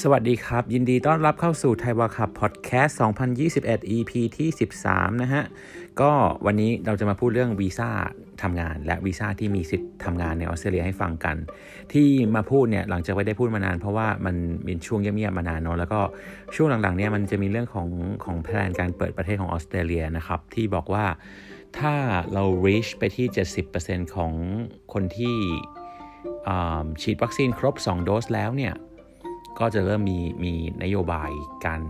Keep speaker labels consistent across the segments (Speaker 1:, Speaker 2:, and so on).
Speaker 1: สวัสดีครับ ยินดีต้อนรับเข้าสู่ไทยวาคับพอดแคสต์ 2021 EP ที่ 13 นะฮะ ก็วันนี้เราจะมาพูดเรื่องวีซ่าทำงาน และวีซ่าที่มีสิทธิ์ทำงานในออสเตรเลียให้ฟังกัน ที่มาพูดเนี่ยหลังจากไม่ได้พูดมานาน เพราะว่ามันเป็นช่วงเงียบๆมานานเนาะแล้วก็ช่วงหลังๆเนี่ยมันจะมีเรื่องของของแผนการเปิดประเทศของออสเตรเลียนะครับที่บอกว่าถ้าเรา reach ไปที่ 70%ของคนที่ฉีดวัคซีนครบ 2 โดสแล้วเนี่ย ก็จะเริ่มมีมีนโยบายการ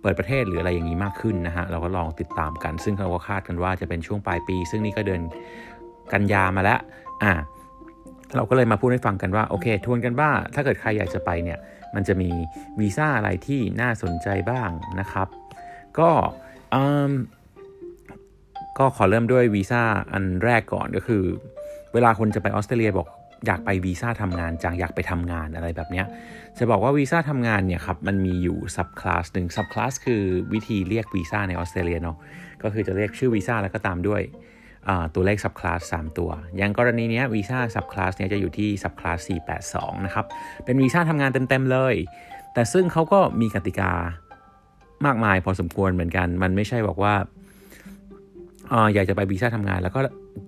Speaker 1: เปิดประเทศหรืออะไรอย่างนี้มากขึ้นนะฮะเราก็ลองติดตามกัน ซึ่งเราก็คาดกันว่าจะเป็นช่วงปลายปี ซึ่งนี่ก็เดินกันยามาแล้วอ่าเราก็เลยมาพูดให้ฟังกันว่าโอเคทวนกันว่าถ้าเกิดใครอยากจะไปเนี่ยมันจะมีวีซ่าอะไรที่น่าสนใจบ้างนะครับ ก็ก็ขอเริ่มด้วยวีซ่าอันแรกก่อนก็คือ เวลาคนจะไปออสเตรเลียบอก อยากไปวีซ่าทำงานจังอยากไปทำงานอะไรแบบนี้จะบอกว่าวีซ่าทำงานเนี่ยครับมันมีอยู่ subclass หนึ่ง subclass คือวิธีเรียกวีซ่าในออสเตรเลียเนาะก็คือจะเรียกชื่อวีซ่าแล้วก็ตามด้วยตัวเลข subclass 3ตัว อย่างกรณีนี้วีซ่า subclass เนี่ยจะอยู่ที่ subclass 482 นะครับ เป็นวีซ่าทำงานเต็ม ๆ เลย แต่ซึ่งเขาก็มีกติกามากมายพอสมควรเหมือนกัน มันไม่ใช่บอกว่าอยากจะไปวีซ่าทำงานแล้วก็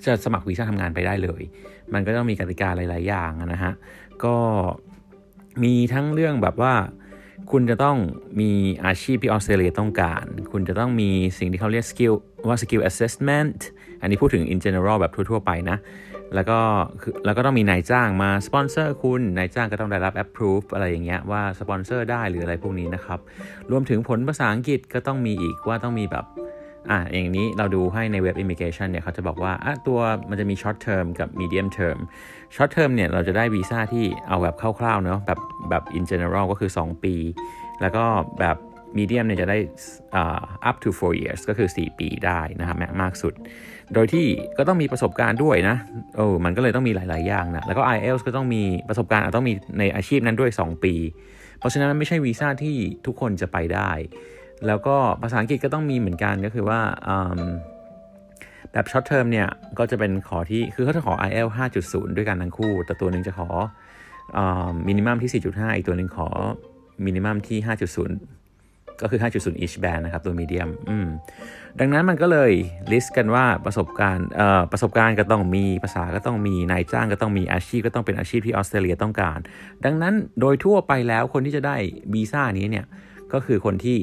Speaker 1: จะสมัครวีซ่าทำงานไปได้เลย มันก็ต้องมีกติกาหลาย ๆ อย่างนะฮะ ก็มีทั้งเรื่องแบบว่า คุณจะต้องมีอาชีพที่ออสเตรเลียต้องการ คุณจะต้องมีสิ่งที่เขาเรียกสกิลว่าสกิล assessment อันนี้พูดถึง in general แบบทั่ว ๆ ไปนะ แล้วก็คือแล้วก็ต้องมีนายจ้างมาสปอนเซอร์คุณ นายจ้างก็ต้องได้รับ approve อะไรอย่างเงี้ยว่าสปอนเซอร์ได้หรืออะไรพวกนี้นะครับ รวมถึงผลภาษาอังกฤษก็ต้องมีอีกว่าต้องมีแบบ อะอย่างนี้เราดูให้ในเว็บ immigration เนี่ยเขาจะบอกว่าอะตัวมันจะมี short term กับ medium term short term เนี่ยเราจะได้วีซ่าที่เอาแบบคร่าวๆเนาะแบบแบบ in general ก็คือ 2 ปี แล้วก็แบบ medium เนี่ยจะได้ up to 4 years ก็คือ 4 ปีได้นะครับมากสุด โดยที่ก็ต้องมีประสบการณ์ด้วยนะโอ้มันก็เลยต้องมีหลาย ๆ อย่างนะแล้วก็ IELTS ก็ต้องมีประสบการณ์ต้องมีในอาชีพนั้นด้วย 2 ปี เพราะฉะนั้นมันไม่ใช่วีซ่าที่ทุกคนจะไปได้ แล้วก็ภาษาอังกฤษก็ต้องมีเหมือนกันก็คือว่าแบบ short term เนี่ยก็จะเป็นขอที่คือเขาจะขอ IELTS 5.0 ด้วยกันทั้งคู่ แต่ตัวหนึ่งจะขอ minimum ที่ 4.5 อีกตัวหนึ่งขอ minimum ที่ 5.0 ก็คือ 5.0 each band นะครับ ตัว medium ดังนั้นมันก็เลย list กันว่าประสบการณ์ประสบการณ์ก็ต้องมีภาษาก็ต้องมีนายจ้างก็ต้องมีอาชีพก็ต้องเป็นอาชีพที่ออสเตรเลียต้องการ ดังนั้นโดยทั่วไปแล้วคนที่จะได้วีซ่านี้เนี่ยก็คือคนที่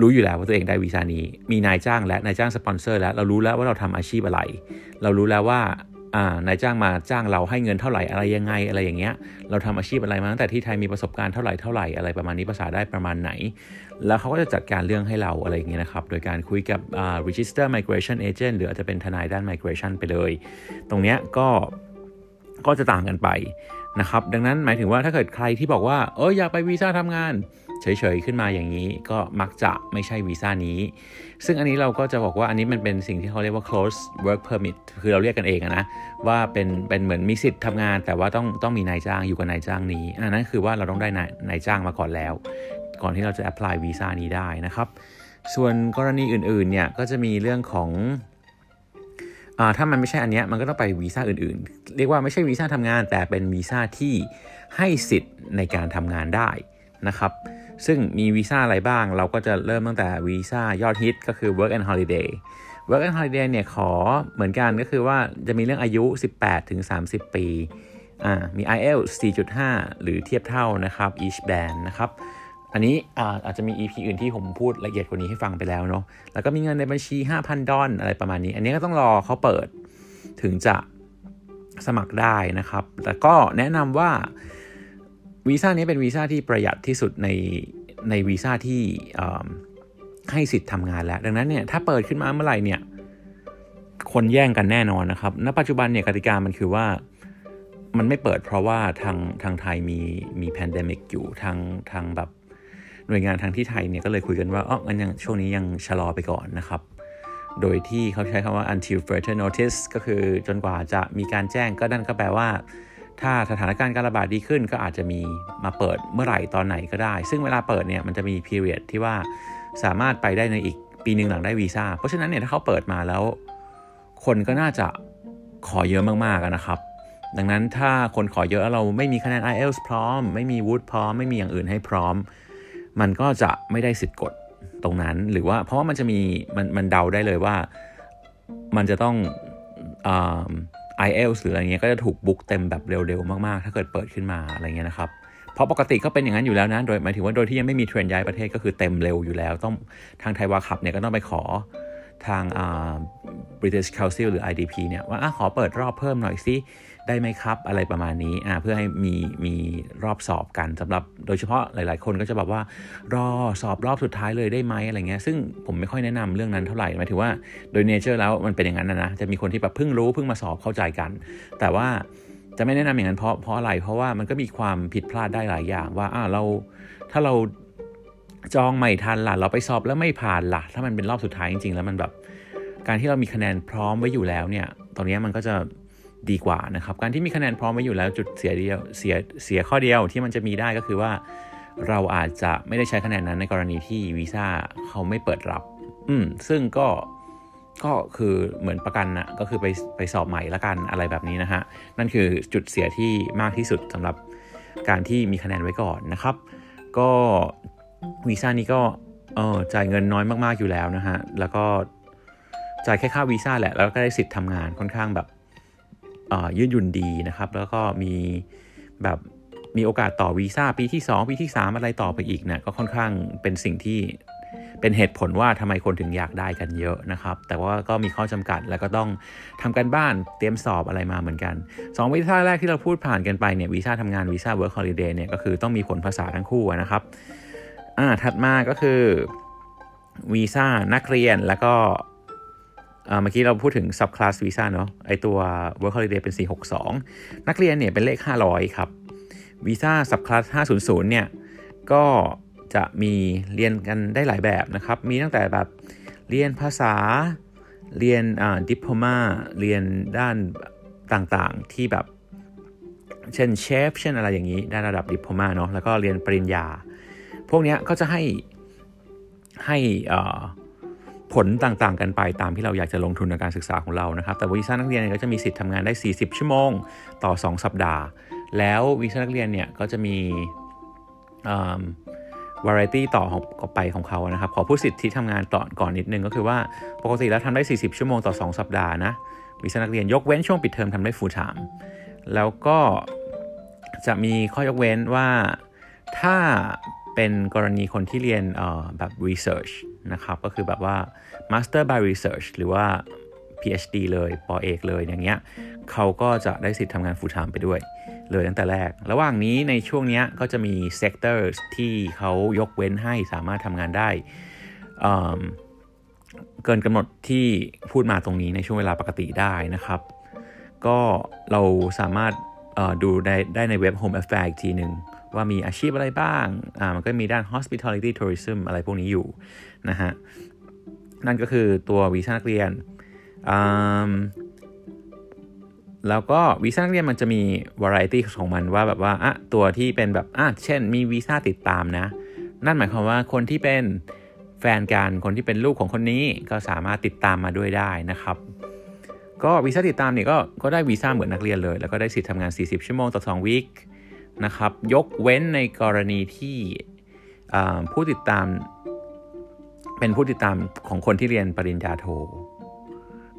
Speaker 1: รู้อยู่แล้วว่าตัวเองได้วีซ่านี้ มีนายจ้างและนายจ้างสปอนเซอร์แล้ว เรารู้แล้วว่าเราทำอาชีพอะไร เรารู้แล้วว่าอ่านายจ้างมาจ้างเราให้เงินเท่าไหร่อะไรยังไงอะไรอย่างเงี้ย เราทำอาชีพอะไรมาตั้งแต่ที่ไทยมีประสบการณ์เท่าไหร่เท่าไหร่อะไรประมาณนี้ภาษาได้ประมาณไหน แล้วเขาก็จะจัดการเรื่องให้เราอะไรอย่างเงี้ยนะครับ โดยการคุยกับอ่า register migration agent หรืออาจจะเป็นทนายด้าน migration ไปเลย ตรงเนี้ยก็ก็จะต่างกันไปนะครับ ดังนั้นหมายถึงว่าถ้าเกิดใครที่บอกว่าเอออยากไปวีซ่าทำงาน เฉยๆขึ้นมาอย่างนี้ก็มักจะไม่ใช่วีซ่านี้ ซึ่งอันนี้เราก็จะบอกว่าอันนี้มันเป็นสิ่งที่เขาเรียกว่า close work permit คือเราเรียกกันเองนะว่าเป็นเป็นเหมือนมีสิทธิ์ทำงาน แต่ว่าต้องต้องมีนายจ้างอยู่กับนายจ้างนี้อันนั้นคือว่าเราต้องได้นายนายจ้างมาก่อนแล้ว ก่อนที่เราจะ apply วีซ่านี้ได้นะครับส่วนกรณีอื่นๆเนี่ยก็จะมีเรื่องของอถ้ามันไม่ใช่อันเนี้ยมันก็ต้องไปวีซ่าอื่นๆ เรียกว่าไม่ใช่วีซ่าทำงาน แต่เป็นวีซ่าที่ให้สิทธิ์ในการทำงานได้นะครับ ซึ่งมีวีซ่าอะไรบ้าง เราก็จะเริ่มตั้งแต่วีซ่ายอดฮิตก็คือ work and holiday work and holiday เนี่ยขอเหมือนกันก็คือว่าจะมีเรื่องอายุ 18ถึง30 ปีอ่ามี IELTS 4.5 หรือเทียบเท่านะครับ each band นะครับอันนี้อาจจะมี EP อื่นที่ผมพูดละเอียดกว่านี้ให้ฟังไปแล้วเนาะ แล้วก็มีเงินในบัญชี 5,000 ดอลอะไรประมาณนี้ อันนี้ก็ต้องรอเขาเปิดถึงจะสมัครได้นะครับ แต่ก็แนะนำว่า วีซ่านี้เป็นวีซ่าที่ประหยัดที่สุดในในวีซ่าที่ให้สิทธิ์ทำงานแล้ว ดังนั้นเนี่ยถ้าเปิดขึ้นมาเมื่อไหร่เนี่ยคนแย่งกันแน่นอนนะครับ ณ ปัจจุบันเนี่ยกติกามันคือว่ามันไม่เปิดเพราะว่าทางทางไทยมีมี pandemic อยู่ทางทางแบบหน่วยงานทางที่ไทยเนี่ยก็เลยคุยกันว่าอ๋อมันยังช่วงนี้ยังชะลอไปก่อนนะครับ โดยที่เขาใช้คำว่า until further notice ก็คือจนกว่าจะมีการแจ้งก็นั่นก็แปลว่า ถ้าสถานการณ์การระบาดดีขึ้นก็อาจจะมีมาเปิดเมื่อไหร่ตอนไหนก็ได้ ซึ่งเวลาเปิดเนี่ยมันจะมี period ที่ว่าสามารถไปได้ในอีกปีหนึ่งหลังได้วีซ่า เพราะฉะนั้นเนี่ยถ้าเขาเปิดมาแล้ว คนก็น่าจะขอเยอะมากๆนะครับ ดังนั้นถ้าคนขอเยอะแล้วเราไม่มีคะแนน IELTS พร้อม ไม่มีวูดพร้อม ไม่มีอย่างอื่นให้พร้อม มันก็จะไม่ได้สิทธิ์กดตรงนั้น หรือว่าเพราะว่ามันจะมีมันมันเดาได้เลยว่า มันจะต้อง ไอเอลหรืออะไรเงี้ยก็จะถูกบุ๊กเต็มแบบเร็วๆมากๆ ถ้าเกิดเปิดขึ้นมาอะไรเงี้ยนะครับเพราะปกติก็เป็นอย่างนั้นอยู่แล้วนะโดยหมายถึงว่าโดยที่ยังไม่มีเทรนย้ายประเทศก็คือเต็มเร็วอยู่แล้ว ต้องทางไทยวาขับเนี่ยก็ต้องไปขอทาง British Council หรือ IDP เนี่ยว่าอขอเปิดรอบเพิ่มหน่อยสิ ได้ไหมครับอะไรประมาณนี้อ่าเพื่อให้มีมีรอบสอบกันสำหรับโดยเฉพาะหลาย ๆ คนก็จะแบอกว่ารอสอบรอบสุดท้ายเลยได้ไหมอะไรเงี้ยซึ่งผมไม่ค่อยแนะนำเรื่องนั้นเท่าไหร่หมายถึงว่าโดยเนเจอร์แล้วมันเป็นอย่างนั้นนะนะจะมีคนที่แบบเพิ่งรู้เพิ่งมาสอบเข้าใจกัน แต่ว่าจะไม่แนะนำอย่างนั้นเพราะเพราะอะไร เพราะว่ามันก็มีความผิดพลาดได้หลายอย่างว่าอ่าเราถ้าเราจองไม่ทันล่ะเราไปสอบแล้วไม่ผ่านล่ะ ถ้ามันเป็นรอบสุดท้ายจริง ๆ แล้วมันแบบการที่เรามีคะแนนพร้อมไว้อยู่แล้วเนี่ย ตอนนี้มันก็จะ ดีกว่านะครับ การที่มีคะแนนพร้อมไว้อยู่แล้วจุดเสียเดียวเสียเสียข้อเดียวที่มันจะมีได้ก็คือว่า เราอาจจะไม่ได้ใช้คะแนนนั้นในกรณีที่วีซ่าเขาไม่เปิดรับ อืมซึ่งก็ก็คือเหมือนประกันนะก็คือไปไปสอบใหม่ละกันอะไรแบบนี้นะฮะนั่นคือจุดเสียที่มากที่สุดสำหรับการที่มีคะแนนไว้ก่อนนะครับ ก็วีซ่านี้ก็เออจ่ายเงินน้อยมากๆอยู่แล้วนะฮะแล้วก็จ่ายแค่ค่าวีซ่าแหละแล้วก็ได้สิทธิ์ทำงานค่อนข้างแบบ ยืดหยุ่นดีนะครับ แล้วก็มีแบบมีโอกาสต่อวีซ่าปีที่ 2 ปีที่ 3 อะไรต่อไปอีกเนะี่ยก็ค่อนข้างเป็นสิ่งที่เป็นเหตุผลว่าทำไมคนถึงอยากได้กันเยอะนะครับ แต่ว่าก็มีข้อจำกัดแล้วก็ต้องทำการบ้านเตรียมสอบอะไรมาเหมือนกัน 2 วีซ่าแรกที่เราพูดผ่านกันไปเนี่ยวีซ่าทำงานวีซ่า Work Holiday เนี่ยก็คือต้องมีผลภาษาทั้งคู่นะครับอ่าถัดมาก็คือวีซ่านักเรียนแล้วก็ เมื่อกี้เราพูดถึง subclass visa เนาะไอตัว work holiday เป็น 462 นักเรียนเนี่ยเป็นเลข 500 ครับวีซ่า subclass 500 เนี่ย ก็จะมีเรียนกันได้หลายแบบนะครับ มีตั้งแต่แบบเรียนภาษาเรียนอ่าดิปโพมาเรียนด้านต่างๆที่แบบ เช่นเชฟเช่นอะไรอย่างนี้ด้านระดับดิปโพมาเนาะแล้วก็เรียนปริญญา พวกนี้ก็จะให้ให้ ผลต่างๆ กันไปตามที่เราอยากจะลงทุนในการศึกษาของเรานะครับ แต่วีซ่านักเรียนก็จะมีสิทธิ์ทำงานได้ 40 ชั่วโมงต่อ 2 สัปดาห์ แล้ววีซ่านักเรียนเนี่ยก็จะมีวาไรตี้ต่อของไปของเขานะครับ ขอพูดสิทธิ์ที่ทำงานต่อก่อนนิดนึงก็คือว่าปกติแล้วทำได้ 40 ชั่วโมงต่อ 2 สัปดาห์นะวีซ่านักเรียนยกเว้นช่วงปิดเทอมทำได้ full time แล้วก็จะมีข้อยกเว้นว่าถ้า เป็นกรณีคนที่เรียนแบบ research นะครับ ก็คือแบบว่า master by research หรือว่า PhD เลยปอเอกเลยอย่างเงี้ยเขาก็จะได้สิทธิ์ทำงาน full time ไปด้วย เลยตั้งแต่แรก ระหว่างนี้ในช่วงนี้ก็จะมี sector ที่เขายกเว้นให้สามารถทำงานได้เกินกำหนดที่พูดมาตรงนี้ในช่วงเวลาปกติได้นะครับ ก็เราสามารถดูได้ได้ในเว็บ Home Affairs อีกทีหนึ่ง ว่ามีอาชีพอะไรบ้าง อ่า มันก็มีด้าน hospitality tourism อะไรพวกนี้อยู่นะฮะ นั่นก็คือตัววีซ่านักเรียน แล้วก็วีซ่านักเรียนมันจะมี variety ของมันว่าแบบว่า อะ ตัวที่เป็นแบบ อะ เช่น มีวีซ่าติดตามนะ นั่นหมายความว่าคนที่เป็นแฟนกันคนที่เป็นลูกของคนนี้ก็สามารถติดตามมาด้วยได้นะครับ ก็วีซ่าติดตามเนี่ยก็ก็ได้วีซ่าเหมือนนักเรียนเลย แล้วก็ได้สิทธิ์ทำงาน 40 ชั่วโมงต่อ 2 วีค นะครับ ยกเว้นในกรณีที่ผู้ติดตาม เป็นผู้ติดตามของคนที่เรียนปริญญาโท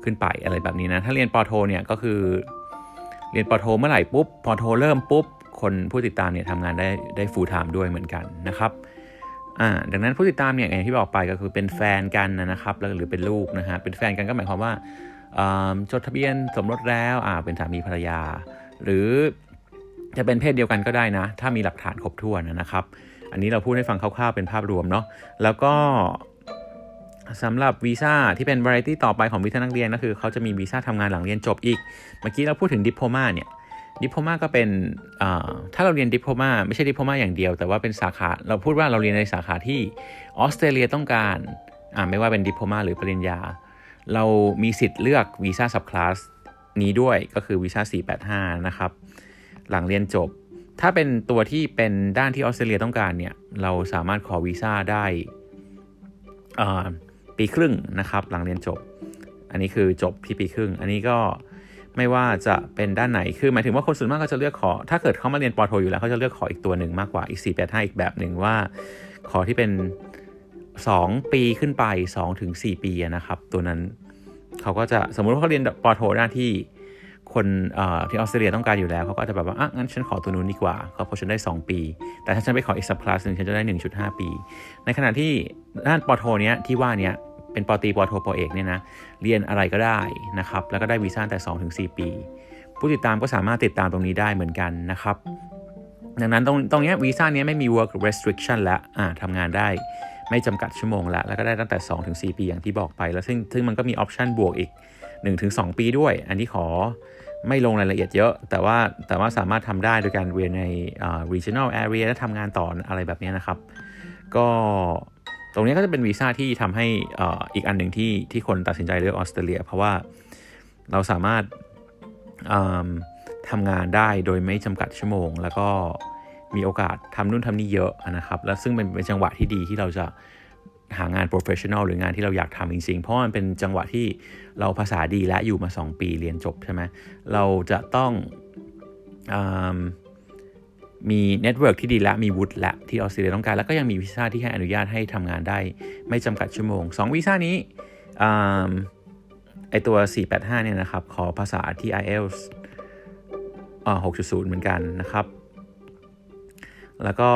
Speaker 1: ขึ้นไปอะไรแบบนี้นะ ถ้าเรียนปโทเนี่ยก็คือ เรียนปโทเมื่อไหร่ปุ๊บพอโทเริ่มปุ๊บ คนผู้ติดตามเนี่ยทำงานได้ได้ full-time ด้วยเหมือนกันนะครับอ่าดังนั้นผู้ติดตามเนี่ยอย่างที่บอกไปก็คือเป็นแฟนกันนะครับหรือเป็นลูกนะฮะเป็นแฟนกันก็หมายความว่าจดทะเบียนสมรสแล้วอ่าเป็นสามีภรรยา หรือ จะเป็นเพศเดียวกันก็ได้นะ ถ้ามีหลักฐานครบถ้วนนะครับ อันนี้เราพูดให้ฟังคร่าวๆเป็นภาพรวมเนาะแล้วก็สำหรับวีซ่าที่เป็น variety ต่อไปของวีซ่านักเรียนก็คือเขาจะมีวีซ่าทำงานหลังเรียนจบอีก เมื่อกี้เราพูดถึงดิปโพมาเนี่ยดิปโพมาก็เป็นถ้าเราเรียนดิปโพมาไม่ใช่ดิปโพมาอย่างเดียว แต่ว่าเป็นสาขาเราพูดว่าเราเรียนในสาขาที่ออสเตรเลียต้องการไม่ว่าเป็นดิปโพมาหรือปริญญา เรามีสิทธิ์เลือกวีซ่าซับคลาสนี้ด้วยก็คือวีซ่า485 นะครับ หลังเรียนจบ ถ้าเป็นตัวที่เป็นด้านที่ออสเตรเลียต้องการเนี่ย เราสามารถขอวีซ่าได้ปีครึ่งนะครับ หลังเรียนจบ อันนี้คือจบที่ปีครึ่ง อันนี้ก็ไม่ว่าจะเป็นด้านไหน คือหมายถึงว่าคนส่วนมากก็จะเลือกขอ ถ้าเกิดเขามาเรียนปอโทอยู่แล้วเขาจะเลือกขออีกตัวหนึ่งมากกว่า อีก 4 8 5 อีกแบบหนึ่งว่า ขอที่เป็น 2 ปีขึ้นไป2ถึง4ปีนะครับ ตัวนั้นเขาก็จะสมมุติว่าเขาเรียนปอโทด้านที่ คนที่ออสเตรเลียต้องการอยู่แล้วเขาก็จะแบบว่าอะงั้นฉันขอตัวนู้นดีกว่าเขาเพราะฉันได้ 2 ปี แต่ถ้าฉันไปขออีกสับคลาสหนึ่งฉันจะได้ 1.5 ปี ในขณะที่ด้านปอโทเนี้ยที่ว่าเนี้ยเป็นปอตีปอโทปอเอกเนี่ยนะเรียนอะไรก็ได้นะครับแล้วก็ได้วีซ่าแต่ 2-4 ปี ผู้ติดตามก็สามารถติดตามตรงนี้ได้เหมือนกันนะครับดังนั้นตรงตรงนี้วีซ่านี้ไม่มี work restriction แล้วอ่าทำงานได้ไม่จำกัดชั่วโมงล้วแล้วก็ได้ตั้งแต่ 2-4 ปีอย่างที่บอกไป แล้วซึ่งซึ่งมันก็มีออปชันบวกอีก 1-2 ปีด้วย อันนี้ขอ ไม่ลงรายละเอียดเยอะ แต่ว่าแต่ว่าสามารถทำได้โดยการเรียนใน regional area และทำงานต่ออะไรแบบนี้นะครับ ก็ตรงนี้ก็จะเป็นวีซ่าที่ทำให้อีกอันหนึ่งที่ที่คนตัดสินใจเลือกออสเตรเลีย เพราะว่าเราสามารถทำงานได้โดยไม่จำกัดชั่วโมง แล้วก็มีโอกาสทำนู่นทำนี่เยอะนะครับ แล้วซึ่งเป็นเป็นจังหวะที่ดีที่เราจะ หางาน professional หรืองานที่เราอยากทำจริงๆ เพราะมันเป็นจังหวะที่เราภาษาดีและอยู่มา 2 ปีเรียนจบใช่ไหมเราจะต้องอมี network ที่ดีและมีวุฒิและที่ออสเตรเลียต้องการ แล้วก็ยังมีวีซ่าที่ให้อนุญาตให้ทำงานได้ ไม่จำกัดชั่วโมง 2 วีซ่านี้ไอตัว 485 เนี่ยนะครับ ขอภาษาที่ IELTS 6.0 เหมือนกันนะครับ แล้วก็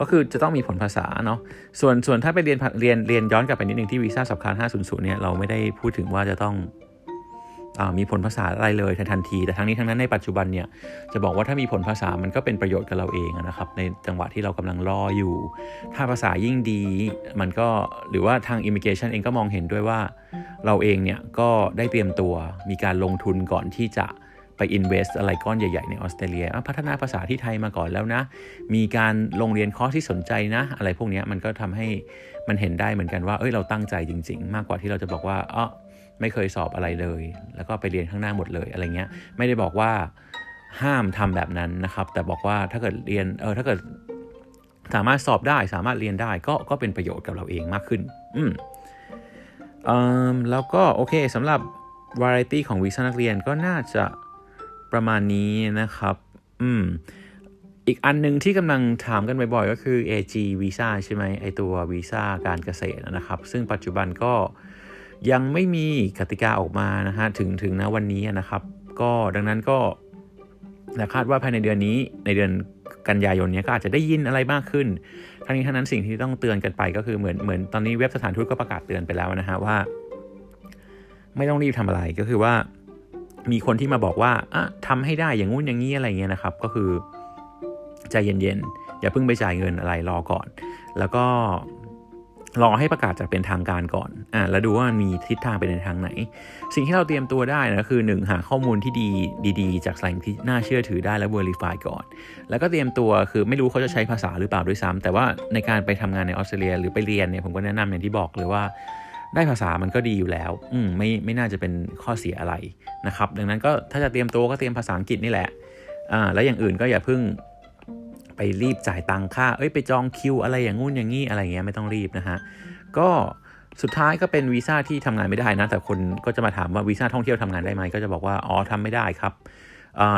Speaker 1: ก็คือจะต้องมีผลภาษาเนาะส่วนส่วนถ้าไปเรียนเรียนเรียนย้อนกลับไปนิดนึงที่วีซ่าสับคาร500 เนี่ยเราไม่ได้พูดถึงว่าจะต้องมีผลภาษาอะไรเลยทันที แต่ทั้งนี้ทั้งนั้นในปัจจุบันเนี่ยจะบอกว่าถ้ามีผลภาษามันก็เป็นประโยชน์กับเราเองนะครับในจังหวะที่เรากำลังรออยู่ ถ้าภาษายิ่งดีมันก็หรือว่าทางอิมิเกชันเองก็มองเห็นด้วยว่า เราเองเนี่ยก็ได้เตรียมตัวมีการลงทุนก่อนที่จะ ไป invest อะไรก้อนใหญ่ ๆ ในออสเตรเลียพัฒนาภาษาที่ไทยมาก่อนแล้วนะ มีการลงเรียนคอร์สที่สนใจนะ อะไรพวกนี้มันก็ทำให้มันเห็นได้เหมือนกันว่า เอ้ยเราตั้งใจจริง ๆ มากกว่าที่เราจะบอกว่าอ๋อไม่เคยสอบอะไรเลย แล้วก็ไปเรียนข้างหน้าหมดเลยอะไรเงี้ย ไม่ได้บอกว่าห้ามทำแบบนั้นนะครับ แต่บอกว่าถ้าเกิดเรียนเออถ้าเกิดสามารถสอบได้สามารถเรียนได้ก็ก็เป็นประโยชน์กับเราเองมากขึ้น อืมอืมแล้วก็โอเคสำหรับวาไรตี้ของวีซ่านักเรียนก็น่าจะ ประมาณนี้นะครับ อืม อีกอันหนึ่งที่กำลังถามกันบ่อยๆ ก็คือ AG วีซ่าใช่ไหมไอตัววีซ่าการเกษตรนะครับ ซึ่งปัจจุบันก็ยังไม่มีกติกาออกมานะฮะถึงถึงนะวันนี้นะครับ ก็ดังนั้นก็คาดว่าภายในเดือนนี้ในเดือนกันยายนนี้ก็อาจจะได้ยินอะไรมากขึ้น ทั้งนี้ทั้งนั้นสิ่งที่ต้องเตือนกันไปก็คือเหมือนเหมือนตอนนี้เว็บสถานทูตก็ประกาศเตือนไปแล้วนะฮะว่า ไม่ต้องรีบทำอะไรก็คือว่า มีคนที่มาบอกว่าอะทำให้ได้อย่างงู้นอย่างนี้อะไรเงี้ยนะครับ ก็คือใจเย็นๆ อย่าเพิ่งไปจ่ายเงินอะไรรอก่อน แล้วก็รอให้ประกาศจากเป็นทางการก่อน อ่า แล้วดูว่ามันมีทิศทางไปในทางไหน สิ่งที่เราเตรียมตัวได้นะคือ 1 หาข้อมูลที่ดีดีๆ จากแหล่งที่น่าเชื่อถือได้แล้ว verify ก่อน แล้วก็เตรียมตัวคือไม่รู้เขาจะใช้ภาษาหรือเปล่าด้วยซ้ำแต่ว่าในการไปทำงานในออสเตรเลีย หรือไปเรียนเนี่ยผมก็แนะนำอย่างที่บอกเลยว่า ได้ภาษามันก็ดีอยู่แล้ว อืมไม่ไม่น่าจะเป็นข้อเสียอะไรนะครับ ดังนั้นก็ถ้าจะเตรียมตัวก็เตรียมภาษาอังกฤษนี่แหละอ่าแล้วอย่างอื่นก็อย่าเพิ่งไปรีบจ่ายตังค่า เอ้ยไปจองคิวอะไรอย่างงู้นอย่างงี้อะไรเงี้ยไม่ต้องรีบนะฮะก็สุดท้ายก็เป็นวีซ่าที่ทำงานไม่ได้นะ แต่คนก็จะมาถามว่าวีซ่าท่องเที่ยวทำงานได้ไหมก็จะบอกว่าอ๋อทำไม่ได้ครับ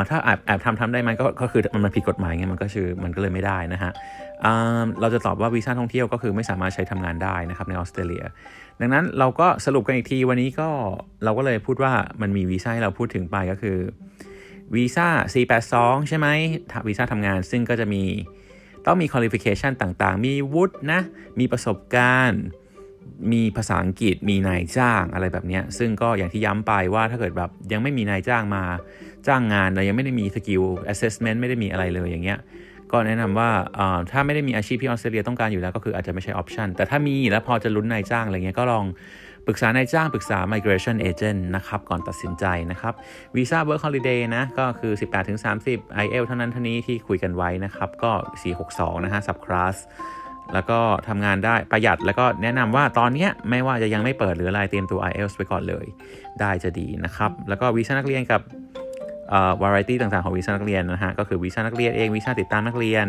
Speaker 1: ถ้าแอบแอบทำทำได้ไหมก็ก็คือมันผิดกฎหมายไงมันก็คือมันก็เลยไม่ได้นะฮะเราจะตอบว่าวีซ่าท่องเที่ยวก็คือไม่สามารถใช้ทำงานได้นะครับในออสเตรเลีย ดังนั้นเราก็สรุปกันอีกทีวันนี้ก็เราก็เลยพูดว่ามันมีวีซ่าให้เราพูดถึงไปก็คือวีซ่า 482 ใช่ไหมวีซ่าทำงานซึ่งก็จะมีต้องมี qualification ต่างๆ มีวุฒินะ มีประสบการณ์ มีภาษาอังกฤษมีนายจ้างอะไรแบบนี้ซึ่งก็อย่างที่ย้ำไปว่าถ้าเกิดแบบยังไม่มีนายจ้างมาจ้างงานเรายังไม่ได้มี skill assessment ไม่ได้มีอะไรเลยอย่างเงี้ยก็แนะนำว่าถ้าไม่ได้มีอาชีพที่ออสเตรเลียต้องการอยู่แล้วก็คืออาจจะไม่ใช่ออปชันแต่ถ้ามีแล้วพอจะลุ้นนายจ้างอะไรเงี้ยก็ลองปรึกษานายจ้างปรึกษา migration agent นะครับ ก่อนตัดสินใจนะครับวีซ่า work holiday นะ ก็คือ 18-30 IL เท่านั้นเท่านี้ที่คุยกันไว้นะครับ ก็ 462 นะฮะ sub class แล้วก็ทำงานได้ประหยัดแล้วก็แนะนำว่าตอนนี้ไม่ว่าจะยังไม่เปิดหรืออะไรเตรียมตัว IELTS ไปก่อนเลย ได้จะดีนะครับ แล้วก็วีซ่านักเรียนกับวาไรตี้ต่างๆของวีซ่านักเรียนนะฮะก็คือวีซ่านักเรียนเองวีซ่าติดตามนักเรียน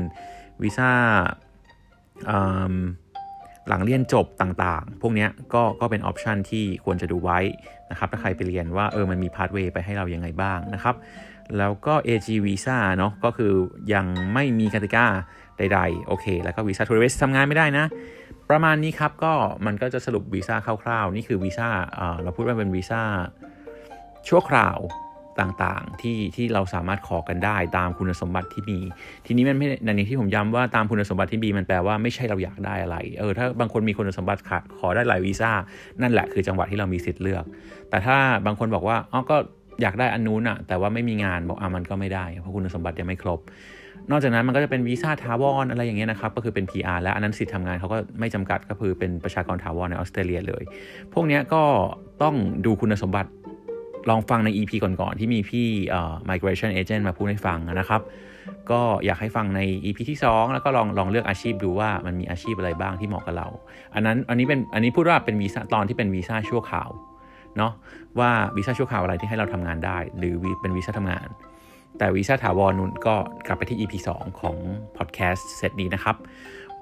Speaker 1: วีซ่า หลังเรียนจบต่างๆ พวกนี้ก็ก็เป็น option ที่ควรจะดูไว้นะครับถ้าใครไปเรียนว่าเออมันมี pathway ไปให้เรายังไงบ้างนะครับแล้วก็ AG Visa เนาะก็คือยังไม่มีกติกาใดๆ โอเค แล้วก็วีซ่า tourist ทำงานไม่ได้นะ ประมาณนี้ครับ ก็มันก็จะสรุปวีซ่าคร่าวๆ นี่คือวีซ่าเราพูดว่าเป็นวีซ่าชั่วคราว ต่างๆที่ที่เราสามารถขอกันได้ตามคุณสมบัติที่มี ทีนี้มันไม่ในนี้ที่ผมย้ำว่าตามคุณสมบัติที่มีมันแปลว่าไม่ใช่เราอยากได้อะไรเออถ้าบางคนมีคุณสมบัติขาดขอได้หลายวีซ่านั่นแหละคือจังหวะที่เรามีสิทธิ์เลือก แต่ถ้าบางคนบอกว่าอ๋อก็อยากได้อันนู้นอะแต่ว่าไม่มีงานบอกอะมันก็ไม่ได้เพราะคุณสมบัติยังไม่ครบ นอกจากนั้นมันก็จะเป็นวีซ่าทาวอนอะไรอย่างเงี้ยนะครับก็คือเป็น PR และอันนั้นสิทธิ์ทำงานเขาก็ไม่จำกัดก็คือเป็นประชากรถาวรในออสเตรเลียเลย พวกนี้ก็ต้องดูคุณสมบัติ ลองฟังใน EP ก่อนๆที่มีพี่ migration agent มาพูดให้ฟังนะครับ ก็อยากให้ฟังใน EP ที่ 2 แล้วก็ลองลองเลือกอาชีพดูว่ามันมีอาชีพอะไรบ้างที่เหมาะกับเรา อันนั้นอันนี้เป็นอันนี้พูดว่าเป็นวีซ่าตอนที่เป็นวีซ่าชั่วคราวเนาะว่าวีซ่าชั่วคราวอะไรที่ให้เราทำงานได้ หรือเป็นวีซ่าทำงาน แต่วีซ่าถาวรนุ่นก็กลับไปที่ EP 2 ของพอดแคสต์เซตนี้นะครับ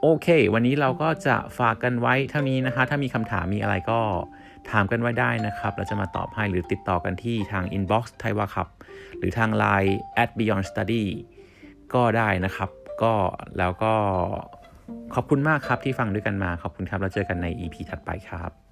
Speaker 1: โอเค วันนี้เราก็จะฝากกันไว้เท่านี้นะคะ ถ้ามีคำถามมีอะไรก็ ถามกันไว้ได้นะครับ เราจะมาตอบให้หรือติดต่อกันที่ทาง inbox ไทยวาครับ หรือทาง Line at beyond study ก็ได้นะครับ ก็แล้วก็ขอบคุณมากครับที่ฟังด้วยกันมา ขอบคุณครับแล้วเจอกันใน EP ถัดไปครับ